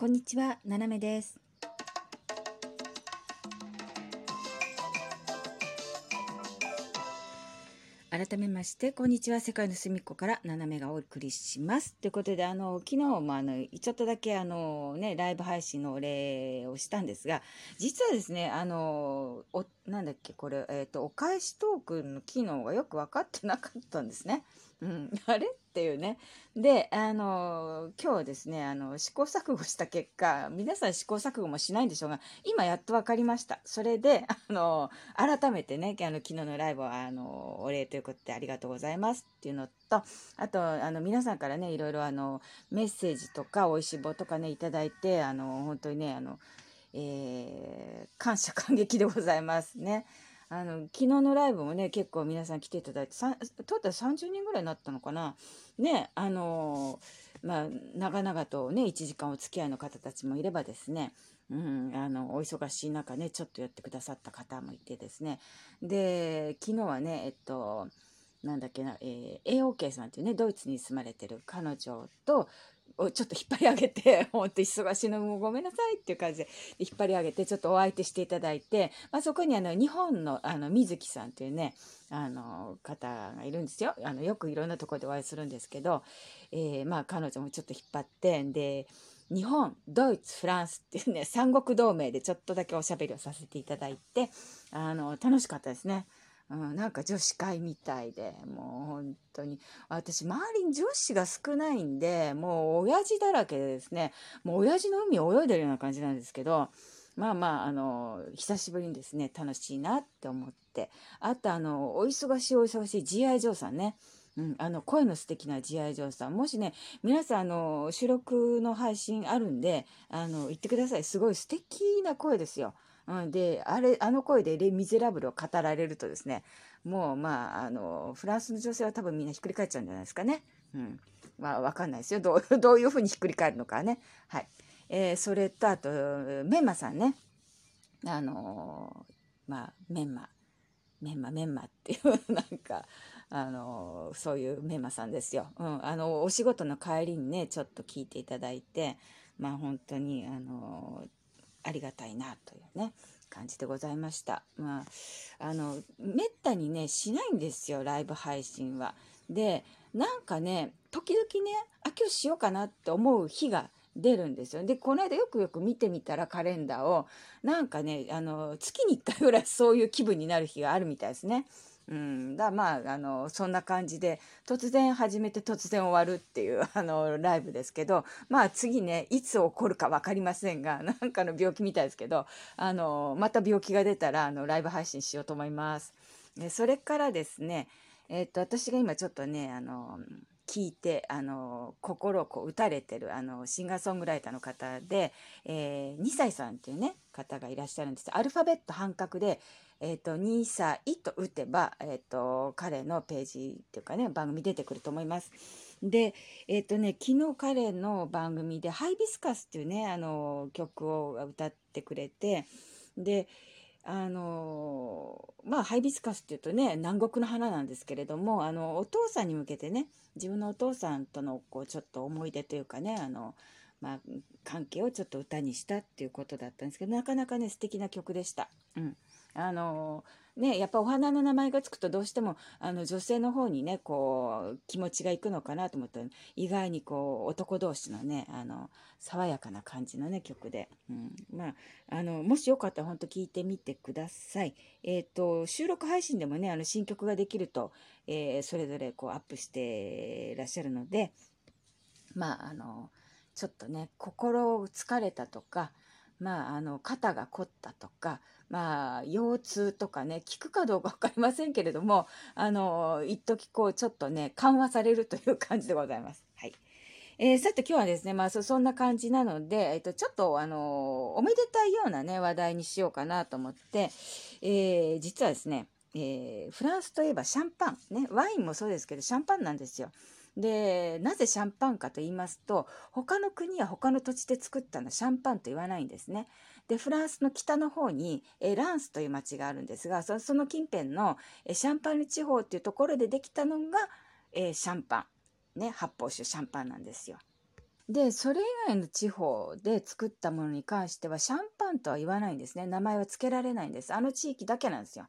こんにちは、ななめです。改めまして、こんにちは。世界の隅っこからななめがお送りします。ということで、あの、昨日もあの、ちょっとだけあの、ね、ライブ配信のお礼をしたんですが、実はですね、あの、お、なんだっけ、これ、えっ、と、お返しトークンの機能がよく分かってなかったんですね。うん、あれ？っていうね。で、あの、今日ですね、あの、試行錯誤した結果、皆さん試行錯誤もしないんでしょうが、今やっと分かりました。それで、あの、改めてね、あの、昨日のライブは、あの、お礼ということでありがとうございますっていうのと、あと、あの、皆さんからね、いろいろ、あの、メッセージとか、おいしぼとかね、いただいて、あの、本当にね、あの、えー感謝感激でございますね。あの昨日のライブもね結構皆さん来ていただいてトータル30人ぐらいになったのかな。ねあのまあ長々とね1時間お付き合いの方たちもいればですねうん、あのお忙しい中ねちょっとやってくださった方もいてですね。で昨日はねえっとなんだっけな、えー、AOK さんっていうねドイツに住まれてる彼女とをちょっと引っ張り上げて 本当忙しいのもごめんなさいっていう感じで引っ張り上げてちょっとお相手していただいて、まあ、そこにあの日本のあの水木さんというねあの方がいるんですよあのよくいろんなところでお会いするんですけど、えーまあ彼女もちょっと引っ張ってで日本ドイツフランスっていうね三国同盟でちょっとだけおしゃべりをさせていただいてあの楽しかったですね。うん、なんか女子会みたいでもう本当に。私周りに女子が少ないんでもう親父だらけでですね。もう親父の海を泳いでるような感じなんですけどまあまああの久しぶりにですね楽しいなって思って。あとあのお忙しいお忙しい GI ジョーさんね。うん、あの声の素敵な GI ジョーさん。もしね皆さんあの収録の配信あるんであの言ってください。すごい素敵な声ですよ。うん、であれあの声で「レ・ミゼラブル」を語られるとですねもうまああのフランスの女性は多分みんなひっくり返っちゃうんじゃないですかね。うん、まあわかんないですよどう どういうふうにひっくり返るのかね。はいえーそれとあとメンマさんねあのまあメンマメンマメンマっていう なんかあのそういうメンマさんですよ。うん、あのお仕事の帰りにねちょっと聞いていただいてまあ本当にあのありがたいなというね感じでございました。まああのめったにねしないんですよライブ配信は。でなんかね時々ねあ今日しようかなって思う日が出るんですよ。でこの間よくよく見てみたらカレンダーをなんかねあの月に1回ぐらいそういう気分になる日があるみたいですね。うん、だまああのそんな感じで突然始めて突然終わるっていう あのライブですけどまあ次ねいつ起こるか分かりませんが なんかの病気みたいですけどあのまた病気が出たらあのライブ配信しようと思います。それからですねえっと私が今ちょっとねあの聞いてあの心をこう打たれてるあのシンガーソングライターの方で、えー、2歳さんっていうね方がいらっしゃるんですアルファベット半角でえー、と2歳と打てば、えー、と彼のページっていうかね番組出てくると思います。でえっ、とね昨日彼の番組で「ハイビスカス」っていうねあの曲を歌ってくれてであのまあハイビスカスっていうとね南国の花なんですけれどもあのお父さんに向けてね自分のお父さんとのこうちょっと思い出というかねあのまあ、関係をちょっと歌にしたっていうことだったんですけどなかなかね素敵な曲でした。うんあのね、やっぱお花の名前がつくとどうしてもあの女性の方にねこう気持ちがいくのかなと思ったら意外にこう男同士のねあの爽やかな感じのね曲で、うん、まああのもしよかったら本当聞いてみてください。えっ、と収録配信でもねあの新曲ができると、えーそれぞれこうアップしてらっしゃるのでまああのちょっとね心疲れたとかまあ、あの肩が凝ったとか、まあ、腰痛とかね効くかどうか分かりませんけれどもあの一時こうちょっとね緩和されるという感じでございます。はいえーさて今日はですね、まあ、そそんな感じなので、えっと、ちょっとあのおめでたいようなね話題にしようかなと思って、えー実はですね、えーフランスといえばシャンパン、ね、ワインもそうですけどシャンパンなんですよ。でなぜシャンパンかと言いますと他の国や他の土地で作ったのはシャンパンと言わないんですね。でフランスの北の方にえランスという町があるんですがその近辺のえシャンパンニュ地方っていうところでできたのが、えシャンパン、ね、発泡酒シャンパンなんですよ。で、それ以外の地方で作ったものに関しては、シャンパンとは言わないんですね。名前は付けられないんです。あの地域だけなんですよ。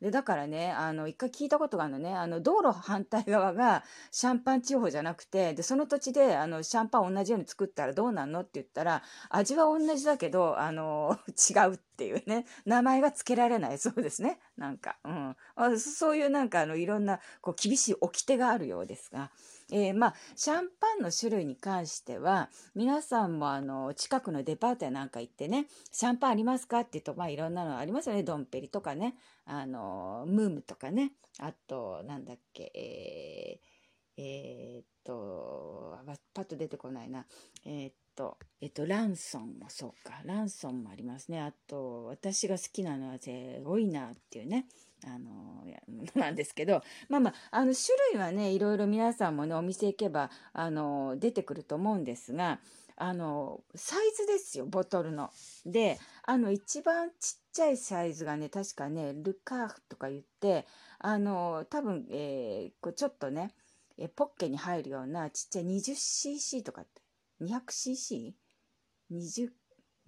で、だからね、あの、一回聞いたことがあるのね、あの、道路反対側がシャンパン地方じゃなくて、で、その土地で、あの、シャンパン同じように作ったらどうなんのって言ったら、味は同じだけど、あの、違うっていうね、名前が付けられない。そうですね。なんか、うん。あそういうなんか、あの、いろんな、こう、厳しい掟があるようですが、えー、まあ、シャンパンの種類に関しては、皆さんもあの、近くのデパートやなんか行ってね、シャンパンありますかって言うと、まあ、いろんなのありますよね。ドンペリとかね、あの、ムームとかね、あと、なんだっけ、えー、えー、っと、パッと出てこないな。えー、っと、えっと、ランソンもそうか。ランソンもありますね。あと、私が好きなのは、ゼロイナーっていうね、あの、なんですけど、まあまあ、あの、種類はね、いろいろ皆さんもね、お店行けば、あの、出てくると思うんですが、あの、サイズですよ、ボトルの。で、あの、一番ちっちゃいサイズがね、確かね、ルカーフとか言って、あの、多分、えー、こうちょっとね、えポッケに入るようなちっちゃい 20cc とかって、200cc?20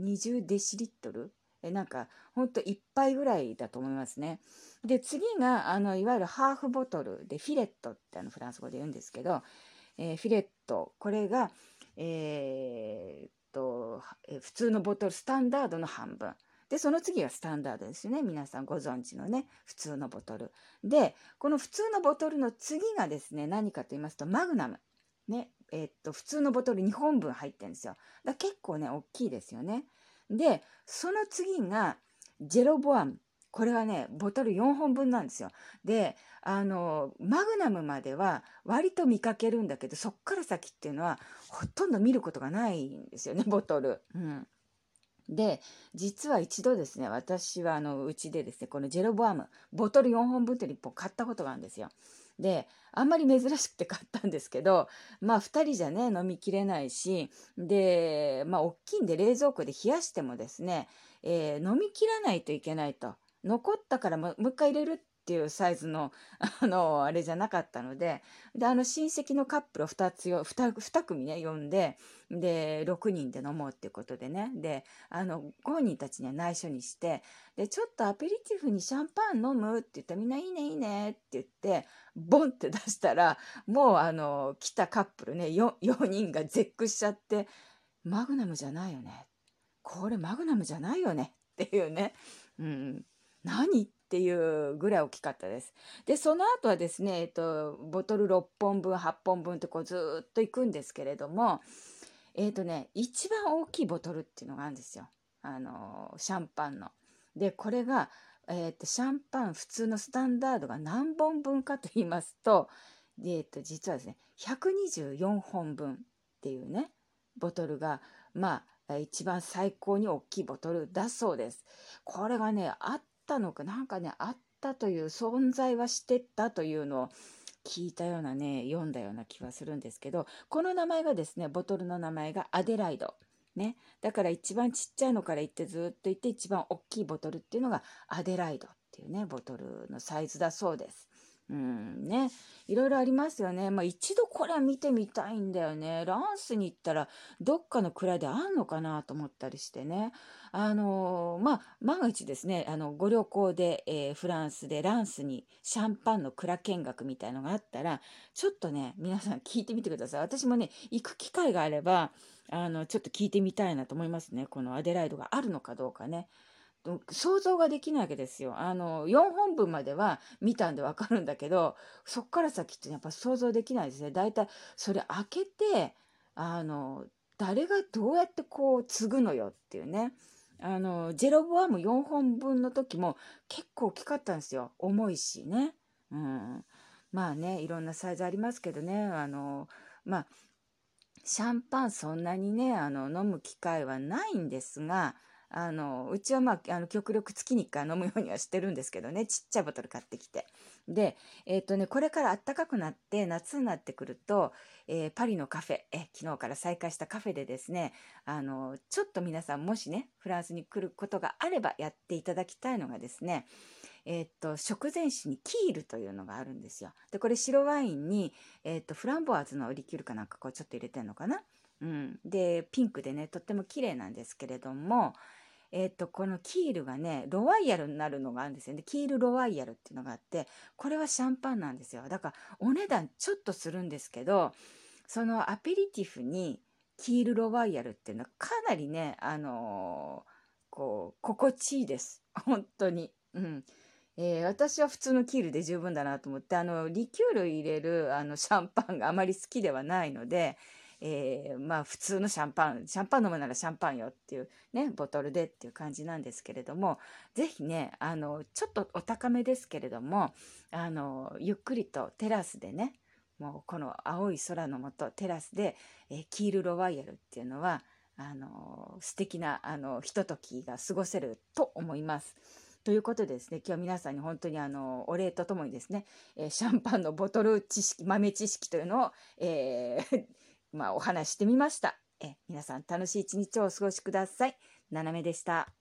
20デシリットル？えなんかほんと1杯ぐらいだと思いますね。で次があのいわゆるハーフボトルでフィレットってあのフランス語で言うんですけど、えー、フィレット。これが、えー、っと普通のボトルスタンダードの半分。でその次がスタンダードですよね。皆さんご存知のね普通のボトル。でこの普通のボトルの次がですね何かと言いますとマグナム。ねえー、っと普通のボトル2本分入ってるんですよ。だ結構ね大きいですよね。で、その次がジェロボアム。これはね、ボトル4本分なんですよ。で、あの、マグナムまでは割と見かけるんだけど、そっから先っていうのはほとんど見ることがないんですよね、ボトル。うん。で、実は一度ですね、私はあの、うちでですね、このジェロボアム、ボトル4本分って1本買ったことがあるんですよ。であんまり珍しくて買ったんですけどまあ2人じゃね飲みきれないしでまあ大きいんで冷蔵庫で冷やしてもですね、えー、飲みきらないといけないと。残ったからもう一回入れるっっていうサイズの、あの、あれじゃなかったので、で、あの、親戚のカップルを2つよ、2, 2組ね、呼んで、で、6人で飲もうっていうことでね、で、あの、5人たちには内緒にして、で、ちょっとアペリティフにシャンパン飲むって言ったらみんないいねいいねって言って、ボンって出したら、もうあの、来たカップルね、4, 4人が絶句しちゃって、マグナムじゃないよね。これマグナムじゃないよねっていうね。うん。何っていうぐらい大きかったです。で、その後はですね、えっと、ボトル6本分、8本分ってこうずっと行くんですけれども、えっとね、一番大きいボトルっていうのがあるんですよ。あの、シャンパンの。で、これが、えっと、シャンパン普通のスタンダードが何本分かと言いますと、えっと、実はですね、124本分っていうね、ボトルが、まあ、一番最高に大きいボトルだそうです。これがね、あったのか、なんかね、あったという存在はしてったというのを聞いたようなね、読んだような気はするんですけど、この名前がですね、ボトルの名前がアデライド。ね。だから一番ちっちゃいのから行ってずっと行って一番大きいボトルっていうのがアデライドっていうね、ボトルのサイズだそうです。うんね、いろいろありますよね。まあ一度これは見てみたいんだよね。ランスに行ったらどっかの蔵であんのかなと思ったりしてね。あのー、まあ万が一ですね、あのご旅行で、えー、フランスでランスにシャンパンの蔵見学みたいのがあったら、ちょっとね、皆さん聞いてみてください。私もね、行く機会があれば、あの、ちょっと聞いてみたいなと思いますね。このアデライドがあるのかどうかね。想像ができないわけですよ。あの、4本分までは見たんでわかるんだけど、そっから先ってやっぱ想像できないですね。だいたいそれ開けて、あの、誰がどうやってこう継ぐのよっていうね。あの、ジェロボアム4本分の時も結構大きかったんですよ。重いしね。うん。まあね、いろんなサイズありますけどね。あの、まあ、シャンパンそんなにね、あの、飲む機会はないんですが、あの、うちはまあ、あの、極力月に1回飲むようにはしてるんですけどね、ちっちゃいボトル買ってきて。で、えっ、ー、とね、これから暖かくなって、夏になってくると、えー、パリのカフェ、え、昨日から再開したカフェでですね、あの、ちょっと皆さんもしね、フランスに来ることがあればやっていただきたいのがですね、えっ、と、食前酒にキールというのがあるんですよ。で、これ白ワインに、えっ、と、フランボワーズのリキュールかなんかこうちょっと入れてんのかなうん、でピンクでねとっても綺麗なんですけれども、えっとこのキールがねロワイヤルになるのがあるんですよね。キールロワイヤルっていうのがあってこれはシャンパンなんですよ。だからお値段ちょっとするんですけどそのアペリティフにキールロワイヤルっていうのはかなりねあのーこう心地いいです。本当に。うん。えー私は普通のキールで十分だなと思ってあのリキュール入れるあのシャンパンがあまり好きではないので、えーまあ普通のシャンパンシャンパン飲むならシャンパンよっていうねボトルでっていう感じなんですけれども是非ねあのちょっとお高めですけれどもあのゆっくりとテラスでねもうこの青い空の下テラスで、えーキールロワイヤルっていうのはあの素敵なあのひとときが過ごせると思います。ということでですね今日皆さんに本当にあのお礼とともにですね、えーシャンパンのボトル知識豆知識というのを、えーまあ、お話してみました。え皆さん楽しい一日をお過ごしください。ななめでした。